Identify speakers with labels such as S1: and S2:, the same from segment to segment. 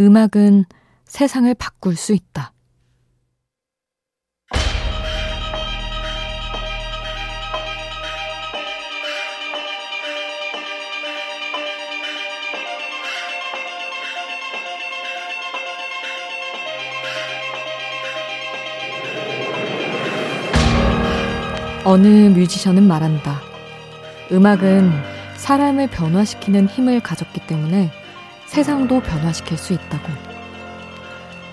S1: 음악은 세상을 바꿀 수 있다. 어느 뮤지션은 말한다. 음악은 사람을 변화시키는 힘을 가졌기 때문에 세상도 변화시킬 수 있다고.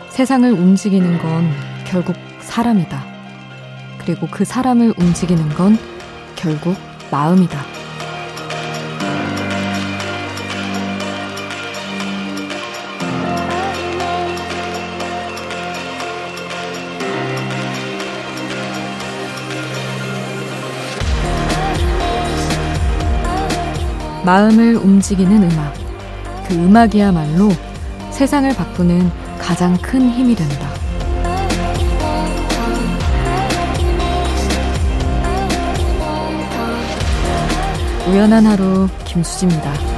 S1: 세상을 움직이는 건 결국 사람이다. 그리고 그 사람을 움직이는 건 결국 마음이다. 마음을 움직이는 음악. 그 음악이야말로 세상을 바꾸는 가장 큰 힘이 된다. 우연한 하루 김수지입니다.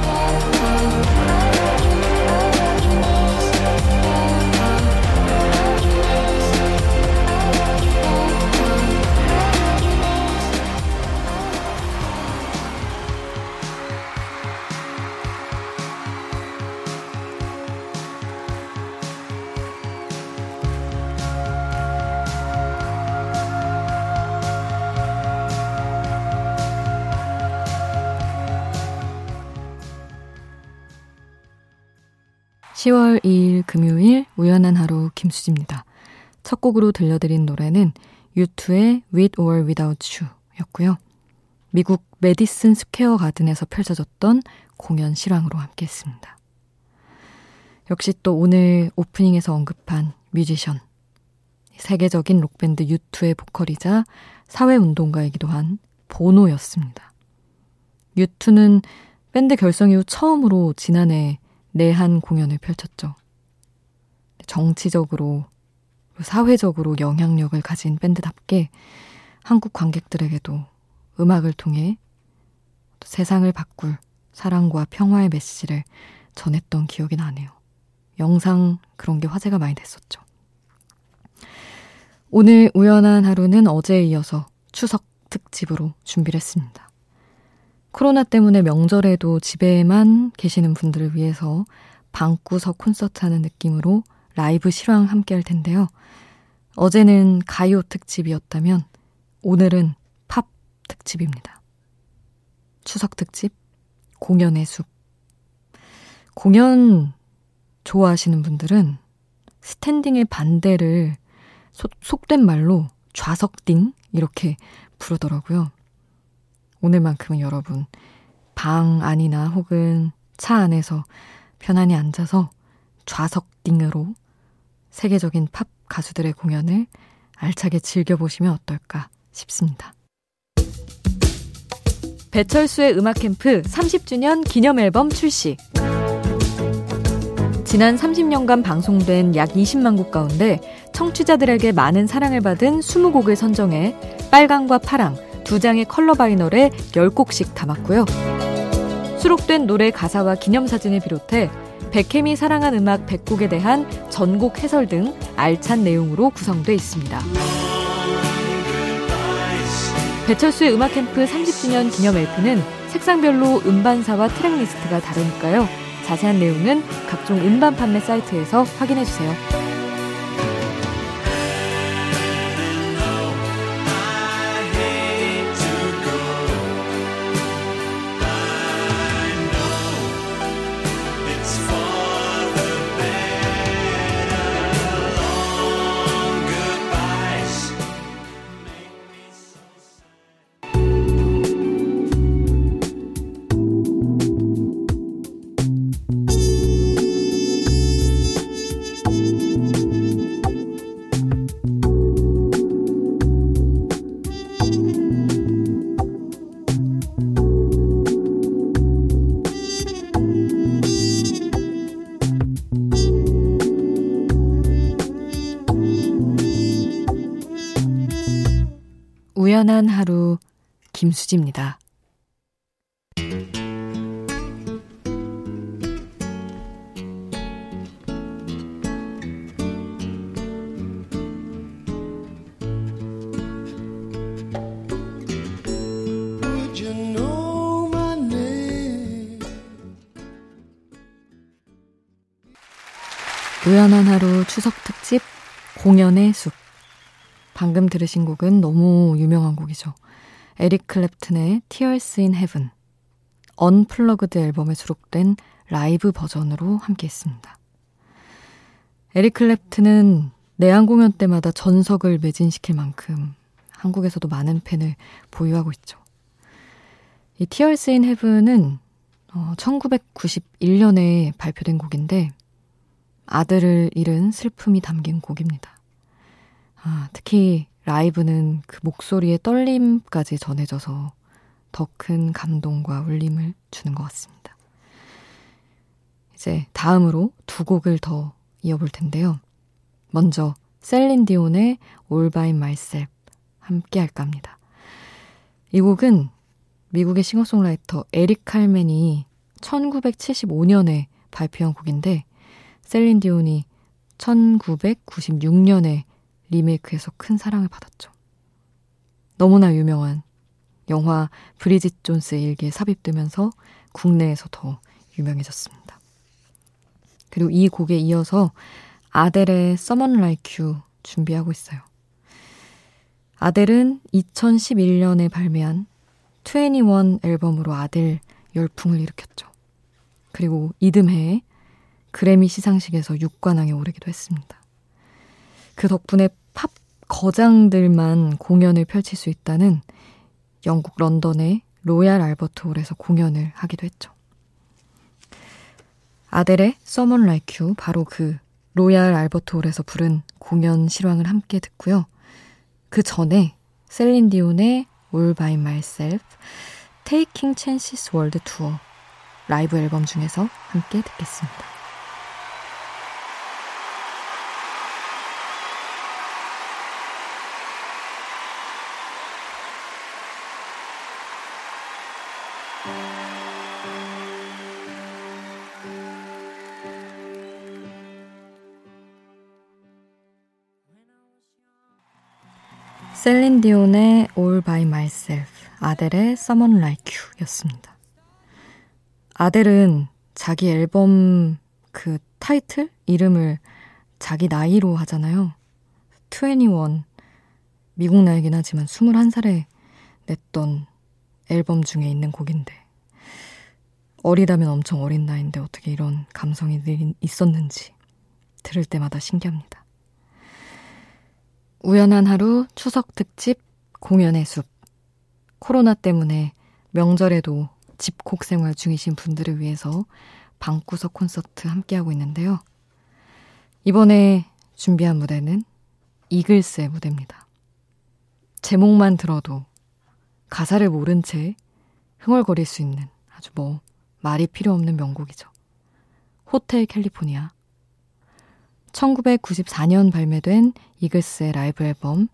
S1: 10월 2일 금요일 우연한 하루 김수지입니다. 첫 곡으로 들려드린 노래는 U2의 With or Without You 였고요. 미국 메디슨 스퀘어 가든에서 펼쳐졌던 공연 실황으로 함께 했습니다. 역시 또 오늘 오프닝에서 언급한 뮤지션, 세계적인 록밴드 U2의 보컬이자 사회운동가이기도 한 보노였습니다. U2는 밴드 결성 이후 처음으로 지난해 내한 공연을 펼쳤죠. 정치적으로, 사회적으로 영향력을 가진 밴드답게 한국 관객들에게도 음악을 통해 세상을 바꿀 사랑과 평화의 메시지를 전했던 기억이 나네요. 영상 그런 게 화제가 많이 됐었죠. 오늘 우연한 하루는 어제에 이어서 추석 특집으로 준비를 했습니다. 코로나 때문에 명절에도 집에만 계시는 분들을 위해서 방구석 콘서트 하는 느낌으로 라이브 실황 함께 할 텐데요. 어제는 가요 특집이었다면 오늘은 팝 특집입니다. 추석 특집 공연의 숲. 공연 좋아하시는 분들은 스탠딩의 반대를 소, 속된 말로 좌석딩 이렇게 부르더라고요. 오늘만큼은 여러분 방 안이나 혹은 차 안에서 편안히 앉아서 좌석딩으로 세계적인 팝 가수들의 공연을 알차게 즐겨보시면 어떨까 싶습니다. 배철수의 음악 캠프 30주년 기념 앨범 출시. 지난 30년간 방송된 약 20만 곡 가운데 청취자들에게 많은 사랑을 받은 20곡을 선정해 빨강과 파랑, 두 장의 컬러 바이널에 10곡씩 담았고요. 수록된 노래 가사와 기념사진을 비롯해 백햄이 사랑한 음악 100곡에 대한 전곡 해설 등 알찬 내용으로 구성되어 있습니다. 배철수의 음악 캠프 30주년 기념 LP는 색상별로 음반사와 트랙리스트가 다르니까요. 자세한 내용은 각종 음반 판매 사이트에서 확인해 주세요. 편안한 하루 김수지입니다. 우연한 하루 추석 특집 공연의 숲 방금 들으신 곡은 너무 유명한 곡이죠. 에릭 클랩튼의 Tears in Heaven. Unplugged 앨범에 수록된 라이브 버전으로 함께 했습니다. 에릭 클랩튼은 내한 공연 때마다 전석을 매진시킬 만큼 한국에서도 많은 팬을 보유하고 있죠. 이 Tears in Heaven은 어, 1991년에 발표된 곡인데 아들을 잃은 슬픔이 담긴 곡입니다. 아, 특히 라이브는 그 목소리의 떨림까지 전해져서 더 큰 감동과 울림을 주는 것 같습니다. 이제 다음으로 두 곡을 더 이어볼 텐데요. 먼저 셀린 디온의 All by Myself 함께 할까 합니다. 이 곡은 미국의 싱어송라이터 에릭 칼맨이 1975년에 발표한 곡인데 셀린 디온이 1996년에 리메이크해서 큰 사랑을 받았죠. 너무나 유명한 영화 브리짓 존스 일기에 삽입되면서 국내에서 더 유명해졌습니다. 그리고 이 곡에 이어서 아델의 Someone Like You 준비하고 있어요. 아델은 2011년에 발매한 21 앨범으로 아델 열풍을 일으켰죠. 그리고 이듬해에 그래미 시상식에서 6관왕에 오르기도 했습니다. 그 덕분에 팝 거장들만 공연을 펼칠 수 있다는 영국 런던의 로얄 알버트 홀에서 공연을 하기도 했죠. 아델의 Someone Like You 바로 그 로얄 알버트 홀에서 부른 공연 실황을 함께 듣고요. 그 전에 셀린 디온의 All By Myself, Taking Chances World Tour 라이브 앨범 중에서 함께 듣겠습니다. 셀린 디온의 All By Myself, 아델의 Someone Like You 였습니다. 아델은 자기 앨범 그 타이틀? 이름을 자기 나이로 하잖아요. 21. 미국 나이긴 하지만 21살에 냈던 앨범 중에 있는 곡인데. 어리다면 엄청 어린 나이인데 어떻게 이런 감성이 있었는지 들을 때마다 신기합니다. 우연한 하루 추석 특집 공연의 숲. 코로나 때문에 명절에도 집콕 생활 중이신 분들을 위해서 방구석 콘서트 함께하고 있는데요. 이번에 준비한 무대는 이글스의 무대입니다. 제목만 들어도 가사를 모른 채 흥얼거릴 수 있는 아주 뭐 말이 필요 없는 명곡이죠. 호텔 캘리포니아 1994년 발매된 이글스의 라이브 앨범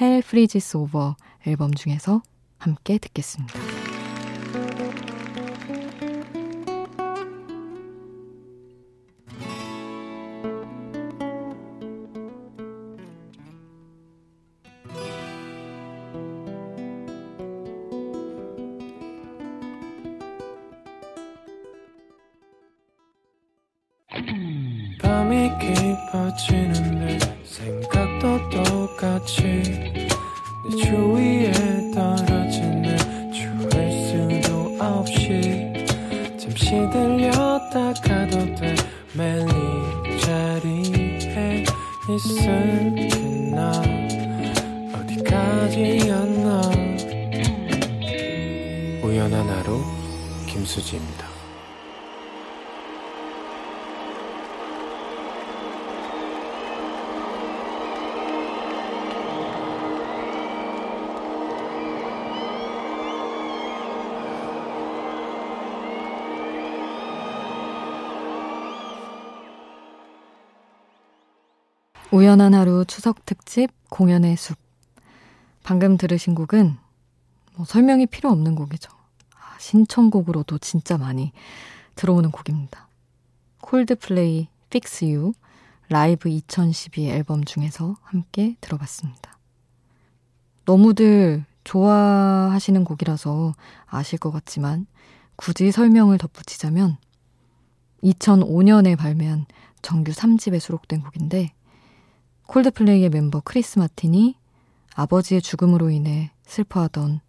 S1: Hell Freezes Over 앨범 중에서 함께 듣겠습니다.
S2: 지는데 생각도 똑같이 내 주위에 떨어지는 좋을 수도 없이 잠시 들렸다 가도 돼. 매일 이 자리에 있을나 어디까지였나. 우연한 하루 김수지입니다.
S1: 우연한 하루 추석 특집 공연의 숲. 방금 들으신 곡은 뭐 설명이 필요 없는 곡이죠. 아, 신청곡으로도 진짜 많이 들어오는 곡입니다. 콜드플레이 Fix You 라이브 2012 앨범 중에서 함께 들어봤습니다. 너무들 좋아하시는 곡이라서 아실 것 같지만 굳이 설명을 덧붙이자면 2005년에 발매한 정규 3집에 수록된 곡인데 콜드플레이의 멤버 크리스 마틴이 아버지의 죽음으로 인해 슬퍼하던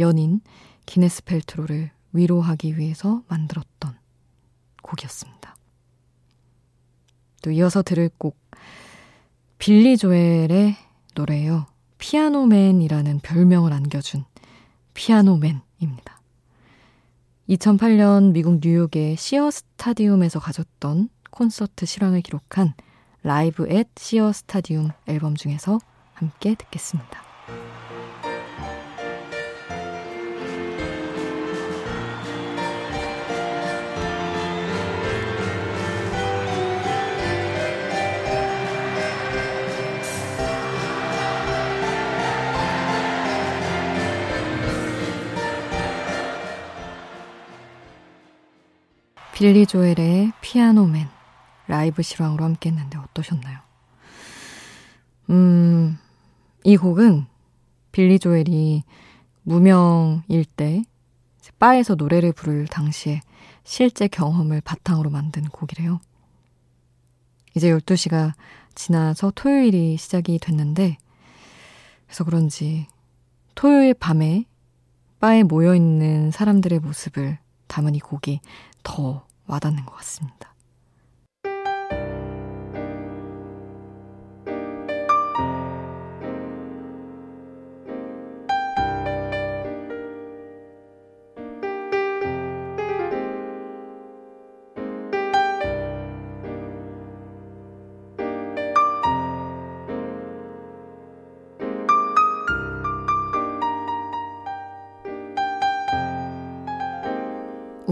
S1: 연인 기네스 펠트로를 위로하기 위해서 만들었던 곡이었습니다. 또 이어서 들을 곡 빌리 조엘의 노래예요. 피아노맨이라는 별명을 안겨준 피아노맨입니다. 2008년 미국 뉴욕의 시어 스타디움에서 가졌던 콘서트 실황을 기록한 라이브 앳 시어 스타디움 앨범 중에서 함께 듣겠습니다. 빌리 조엘의 피아노맨 라이브 실황으로 함께 했는데 어떠셨나요? 음, 이 곡은 빌리 조엘이 무명일 때 바에서 노래를 부를 당시에 실제 경험을 바탕으로 만든 곡이래요. 이제 12시가 지나서 토요일이 시작이 됐는데, 그래서 그런지 토요일 밤에 바에 모여있는 사람들의 모습을 담은 이 곡이 더 와닿는 것 같습니다.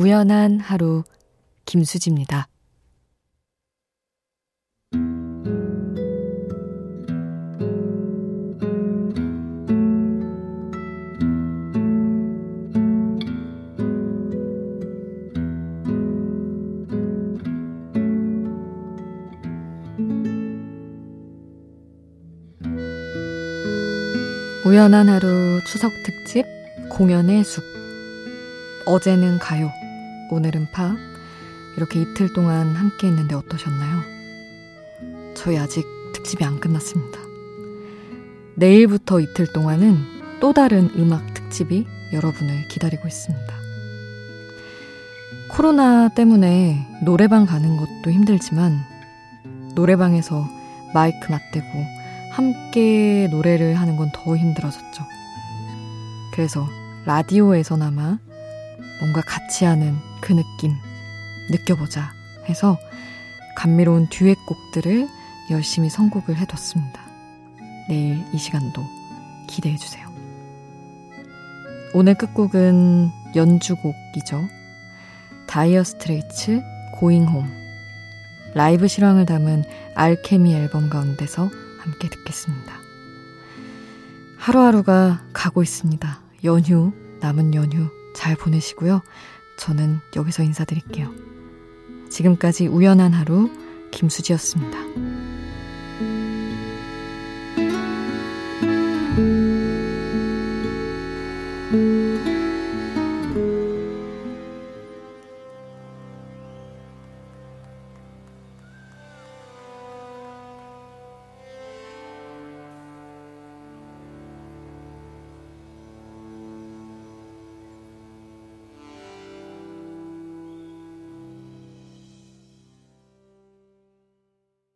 S1: 우연한 하루 김수지입니다. 우연한 하루 추석 특집 공연의 숲 어제는 가요 오늘은 팝 이렇게 이틀 동안 함께 했는데 어떠셨나요? 저희 아직 특집이 안 끝났습니다. 내일부터 이틀 동안은 또 다른 음악 특집이 여러분을 기다리고 있습니다. 코로나 때문에 노래방 가는 것도 힘들지만 노래방에서 마이크 맞대고 함께 노래를 하는 건 더 힘들어졌죠. 그래서 라디오에서나마 뭔가 같이 하는 그 느낌 느껴보자 해서 감미로운 듀엣곡들을 열심히 선곡을 해뒀습니다. 내일 이 시간도 기대해주세요. 오늘 끝곡은 연주곡이죠. 다이어 스트레이츠 고잉 홈 라이브 실황을 담은 알케미 앨범 가운데서 함께 듣겠습니다. 하루하루가 가고 있습니다. 연휴, 남은 연휴 잘 보내시고요. 저는 여기서 인사드릴게요. 지금까지 우연한 하루 김수지였습니다.